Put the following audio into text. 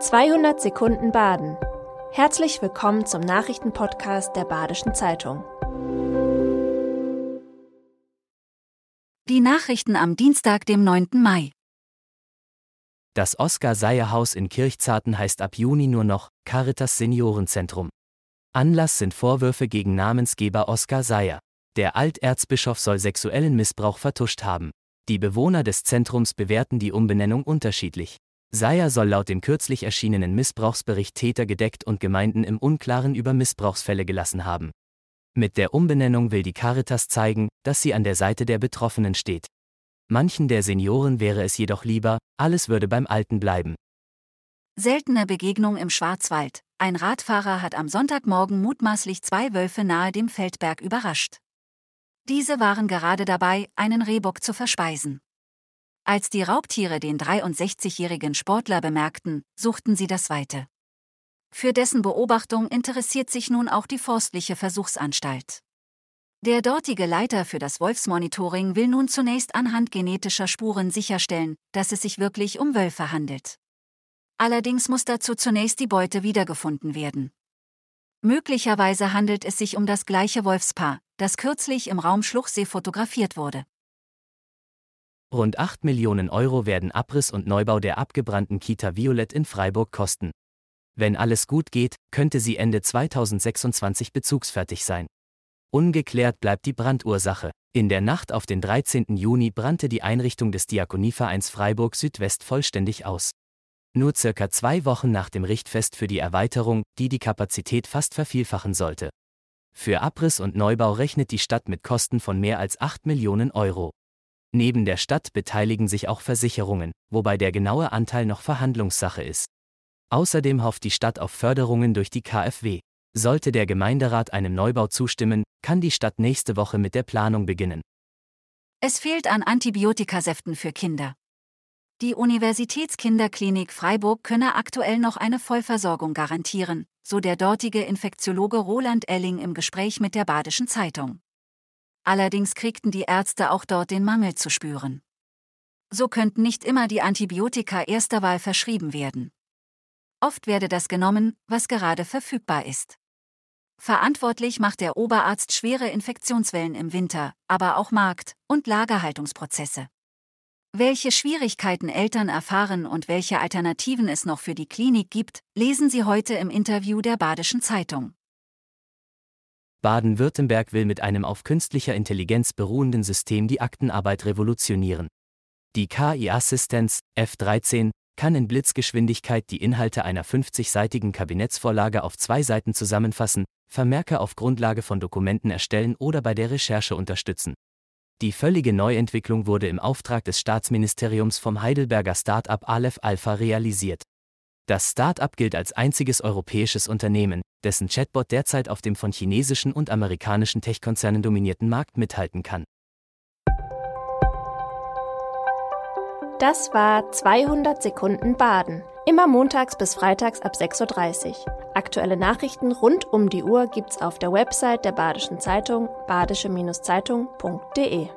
200 Sekunden Baden. Herzlich willkommen zum Nachrichtenpodcast der Badischen Zeitung. Die Nachrichten am Dienstag, dem 9. Mai. Das Oskar-Seyer-Haus in Kirchzarten heißt ab Juni nur noch Caritas Seniorenzentrum. Anlass sind Vorwürfe gegen Namensgeber Oskar Seyer. Der Alterzbischof soll sexuellen Missbrauch vertuscht haben. Die Bewohner des Zentrums bewerten die Umbenennung unterschiedlich. Seyer soll laut dem kürzlich erschienenen Missbrauchsbericht Täter gedeckt und Gemeinden im Unklaren über Missbrauchsfälle gelassen haben. Mit der Umbenennung will die Caritas zeigen, dass sie an der Seite der Betroffenen steht. Manchen der Senioren wäre es jedoch lieber, alles würde beim Alten bleiben. Seltene Begegnung im Schwarzwald. Ein Radfahrer hat am Sonntagmorgen mutmaßlich zwei Wölfe nahe dem Feldberg überrascht. Diese waren gerade dabei, einen Rehbock zu verspeisen. Als die Raubtiere den 63-jährigen Sportler bemerkten, suchten sie das Weite. Für dessen Beobachtung interessiert sich nun auch die Forstliche Versuchsanstalt. Der dortige Leiter für das Wolfsmonitoring will nun zunächst anhand genetischer Spuren sicherstellen, dass es sich wirklich um Wölfe handelt. Allerdings muss dazu zunächst die Beute wiedergefunden werden. Möglicherweise handelt es sich um das gleiche Wolfspaar, das kürzlich im Raum Schluchsee fotografiert wurde. Rund 8 Millionen Euro werden Abriss und Neubau der abgebrannten Kita Violett in Freiburg kosten. Wenn alles gut geht, könnte sie Ende 2026 bezugsfertig sein. Ungeklärt bleibt die Brandursache. In der Nacht auf den 13. Juni brannte die Einrichtung des Diakonievereins Freiburg Südwest vollständig aus. Nur circa zwei Wochen nach dem Richtfest für die Erweiterung, die die Kapazität fast vervielfachen sollte. Für Abriss und Neubau rechnet die Stadt mit Kosten von mehr als 8 Millionen Euro. Neben der Stadt beteiligen sich auch Versicherungen, wobei der genaue Anteil noch Verhandlungssache ist. Außerdem hofft die Stadt auf Förderungen durch die KfW. Sollte der Gemeinderat einem Neubau zustimmen, kann die Stadt nächste Woche mit der Planung beginnen. Es fehlt an Antibiotikasäften für Kinder. Die Universitätskinderklinik Freiburg könne aktuell noch eine Vollversorgung garantieren, so der dortige Infektiologe Roland Elling im Gespräch mit der Badischen Zeitung. Allerdings kriegten die Ärzte auch dort den Mangel zu spüren. So könnten nicht immer die Antibiotika erster Wahl verschrieben werden. Oft werde das genommen, was gerade verfügbar ist. Verantwortlich macht der Oberarzt schwere Infektionswellen im Winter, aber auch Markt- und Lagerhaltungsprozesse. Welche Schwierigkeiten Eltern erfahren und welche Alternativen es noch für die Klinik gibt, lesen Sie heute im Interview der Badischen Zeitung. Baden-Württemberg will mit einem auf künstlicher Intelligenz beruhenden System die Aktenarbeit revolutionieren. Die KI-Assistenz F13 kann in Blitzgeschwindigkeit die Inhalte einer 50-seitigen Kabinettsvorlage auf zwei Seiten zusammenfassen, Vermerke auf Grundlage von Dokumenten erstellen oder bei der Recherche unterstützen. Die völlige Neuentwicklung wurde im Auftrag des Staatsministeriums vom Heidelberger Start-up Aleph Alpha realisiert. Das Start-up gilt als einziges europäisches Unternehmen, dessen Chatbot derzeit auf dem von chinesischen und amerikanischen Tech-Konzernen dominierten Markt mithalten kann. Das war 200 Sekunden Baden. Immer montags bis freitags ab 6.30 Uhr. Aktuelle Nachrichten rund um die Uhr gibt's auf der Website der Badischen Zeitung badische-zeitung.de.